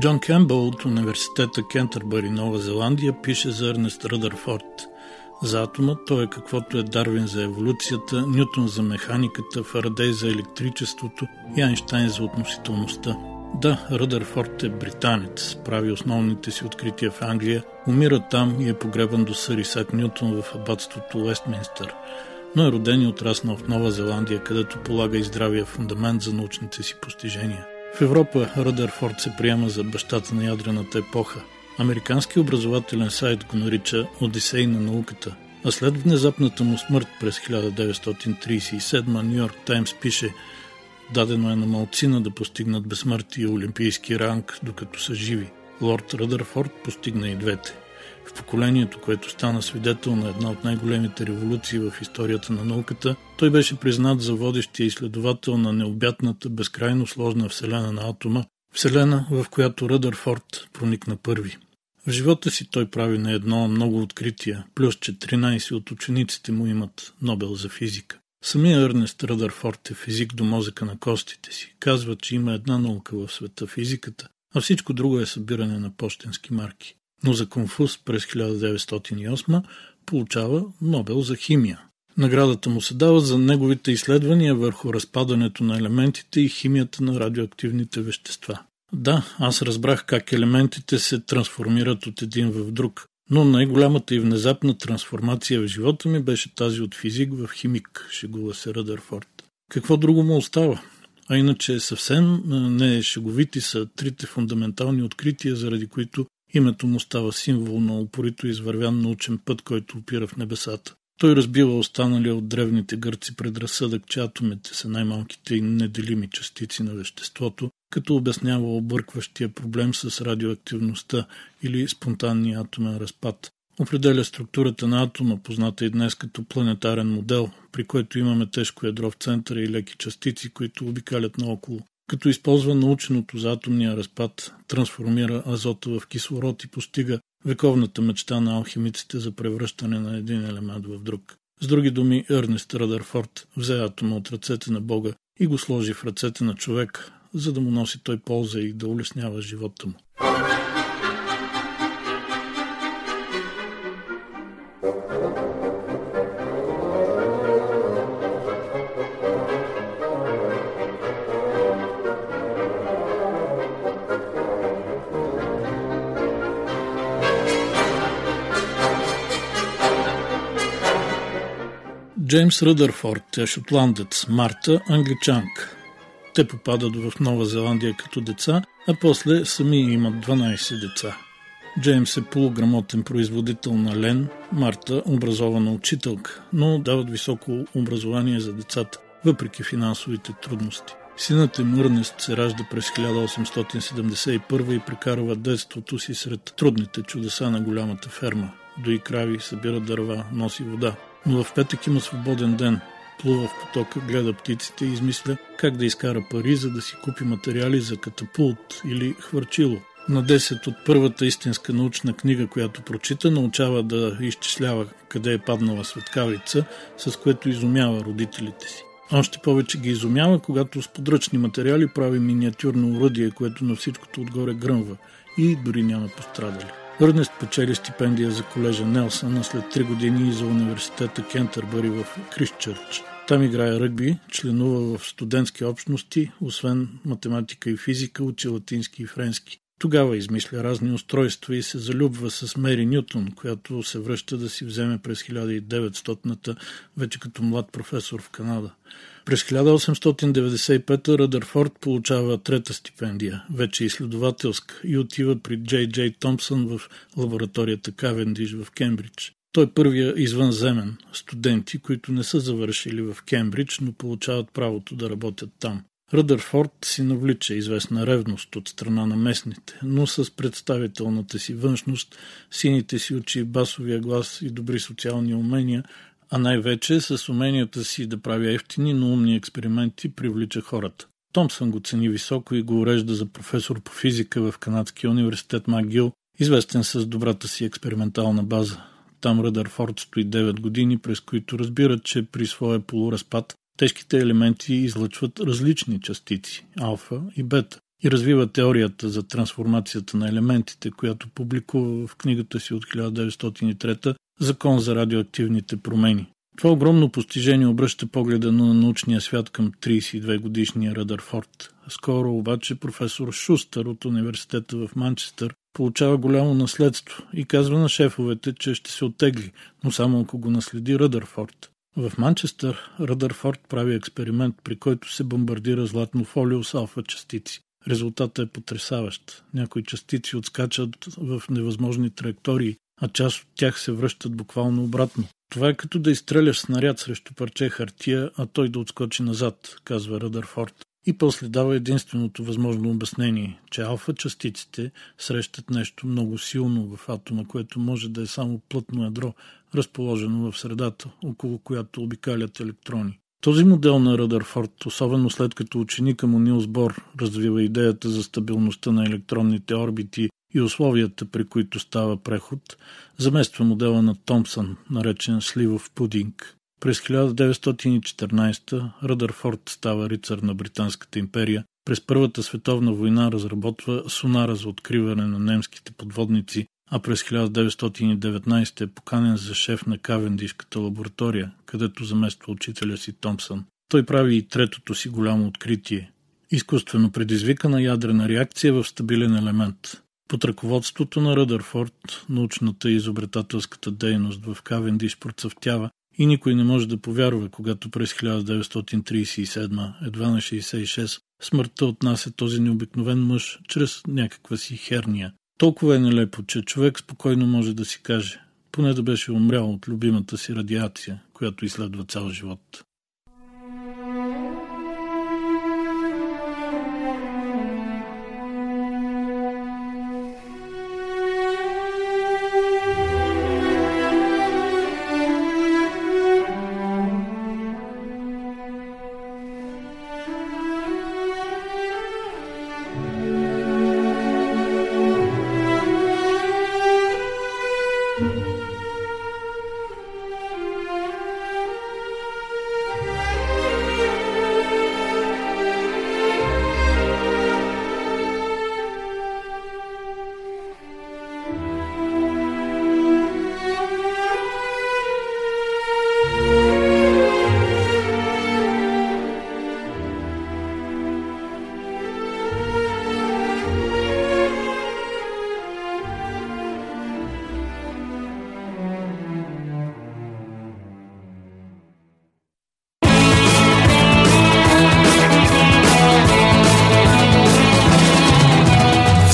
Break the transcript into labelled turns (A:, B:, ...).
A: Джон Кембъл от университета Кентърбъри, Нова Зеландия, пише за Ернест Ръдърфорд. За атома той е каквото е Дарвин за еволюцията, Нютон за механиката, Фарадей за електричеството и Айнштайн за относителността. Да, Ръдърфорд е британец, прави основните си открития в Англия, умира там и е погребан до сър Исак Нютон в абатството Уестминстър, но е роден и отраснал в Нова Зеландия, където полага и здравия фундамент за научните си постижения. В Европа Ръдърфорд се приема за бащата на ядрената епоха. Американски образователен сайт го нарича Одисей на науката, а след внезапната му смърт през 1937 Нью Йорк Таймс пише Дадено е на малцина да постигнат безсмъртие и олимпийски ранг, докато са живи. Лорд Ръдърфорд постигна и двете в поколението, което стана свидетел на една от най-големите революции в историята на науката, той беше признат за водещия изследовател на необятната, безкрайно сложна вселена на атома, вселена, в която Ръдърфорд проникна първи. В живота си той прави на едно много открития, плюс че 13 от учениците му имат Нобел за физика. Самия Ернест Ръдърфорд е физик до мозъка на костите си. Казва, че има една наука в света – физиката, а всичко друго е събиране на почтенски марки но за Конфуз през 1908 получава Нобел за химия. Наградата му се дава за неговите изследвания върху разпадането на елементите и химията на радиоактивните вещества. Да, аз разбрах как елементите се трансформират от един в друг, но най-голямата и внезапна трансформация в живота ми беше тази от физик в химик, шегува се Ръдърфорд. Какво друго му остава? А иначе съвсем не шеговити са трите фундаментални открития, заради които Името му става символ на упорито извървян научен път, който опира в небесата. Той разбива останали от древните гърци предразсъдък, че атомите са най-малките и неделими частици на веществото, като обяснява объркващия проблем с радиоактивността или спонтанния атомен разпад. Определя структурата на атома, позната и днес като планетарен модел, при който имаме тежко ядро в центъра и леки частици, които обикалят наоколо като използва наученото за атомния разпад, трансформира азота в кислород и постига вековната мечта на алхимиците за превръщане на един елемент в друг. С други думи, Ернест Радърфорд взе атома от ръцете на Бога и го сложи в ръцете на човек, за да му носи той полза и да улеснява живота му. Джеймс Ръдърфорд е шотландец, Марта – англичанка. Те попадат в Нова Зеландия като деца, а после сами имат 12 деца. Джеймс е полуграмотен производител на лен, Марта – образована учителка, но дават високо образование за децата, въпреки финансовите трудности. Синът е Мърнест се ражда през 1871 и прекарва детството си сред трудните чудеса на голямата ферма. Дои крави, събира дърва, носи вода но в петък има свободен ден. Плува в потока, гледа птиците и измисля как да изкара пари, за да си купи материали за катапулт или хвърчило. На 10 от първата истинска научна книга, която прочита, научава да изчислява къде е паднала светкавица, с което изумява родителите си. Още повече ги изумява, когато с подръчни материали прави миниатюрно уръдие, което на всичкото отгоре гръмва и дори няма пострадали.Ърнест печели стипендия за колежа Нелсън, а след 3 години и за университета Кентърбъри в Крисчърч. Там играе ръгби, членува в студентски общности, освен математика и физика, учи латински и френски. Тогава измисля разни устройства и се залюбва с Мери Нютон, която се връща да си вземе през 1900-та, вече като млад професор в Канада. През 1895 Ръдърфорд получава трета стипендия, вече изследователска, и отива при Джей Джей Томпсън в лабораторията Кавендиш в Кембридж. Той е първия извънземен студенти, които не са завършили в Кембридж, но получават правото да работят там. Ръдърфорд си навлича известна ревност от страна на местните, но с представителната си външност, сините си очи, басовия глас и добри социални умения, а най-вече с уменията си да прави ефтини, но умни експерименти привлича хората. Томсън го цени високо и го урежда за професор по физика в Канадския университет Макгил, известен с добрата си експериментална база. Там Ръдърфорд стои 9 години, през които разбират, че при своя полуразпад тежките елементи излъчват различни частици – алфа и бета и развива теорията за трансформацията на елементите, която публикува в книгата си от 1903 Закон за радиоактивните промени. Това огромно постижение обръща погледа на научния свят към 32 годишния Радърфорд. Скоро обаче професор Шустър от университета в Манчестър получава голямо наследство и казва на шефовете, че ще се оттегли, но само ако го наследи Ръдърфорд. В Манчестър Ръдърфорд прави експеримент, при който се бомбардира златно фолио с алфа частици. Резултатът е потрясаващ. Някои частици отскачат в невъзможни траектории, а част от тях се връщат буквално обратно. Това е като да изстреляш снаряд срещу парче хартия, а той да отскочи назад, казва Ръдърфорд. И после дава единственото възможно обяснение, че алфа частиците срещат нещо много силно в атома, което може да е само плътно ядро, разположено в средата, около която обикалят електрони. Този модел на Ръдърфорд, особено след като ученика му Нилс Бор развива идеята за стабилността на електронните орбити и условията, при които става преход, замества модела на Томпсън, наречен сливов пудинг. През 1914 Ръдърфорд става рицар на Британската империя. През Първата световна война разработва сонара за откриване на немските подводници, а през 1919 е поканен за шеф на Кавендишката лаборатория, където замества учителя си Томпсън. Той прави и третото си голямо откритие – изкуствено предизвикана ядрена реакция в стабилен елемент. Под ръководството на Ръдърфорд научната и изобретателската дейност в Кавендиш процъфтява и никой не може да повярва, когато през 1937, едва на 66, смъртта отнася този необикновен мъж чрез някаква си херния. Толкова е нелепо, че човек спокойно може да си каже, поне да беше умрял от любимата си радиация, която изследва цял живот.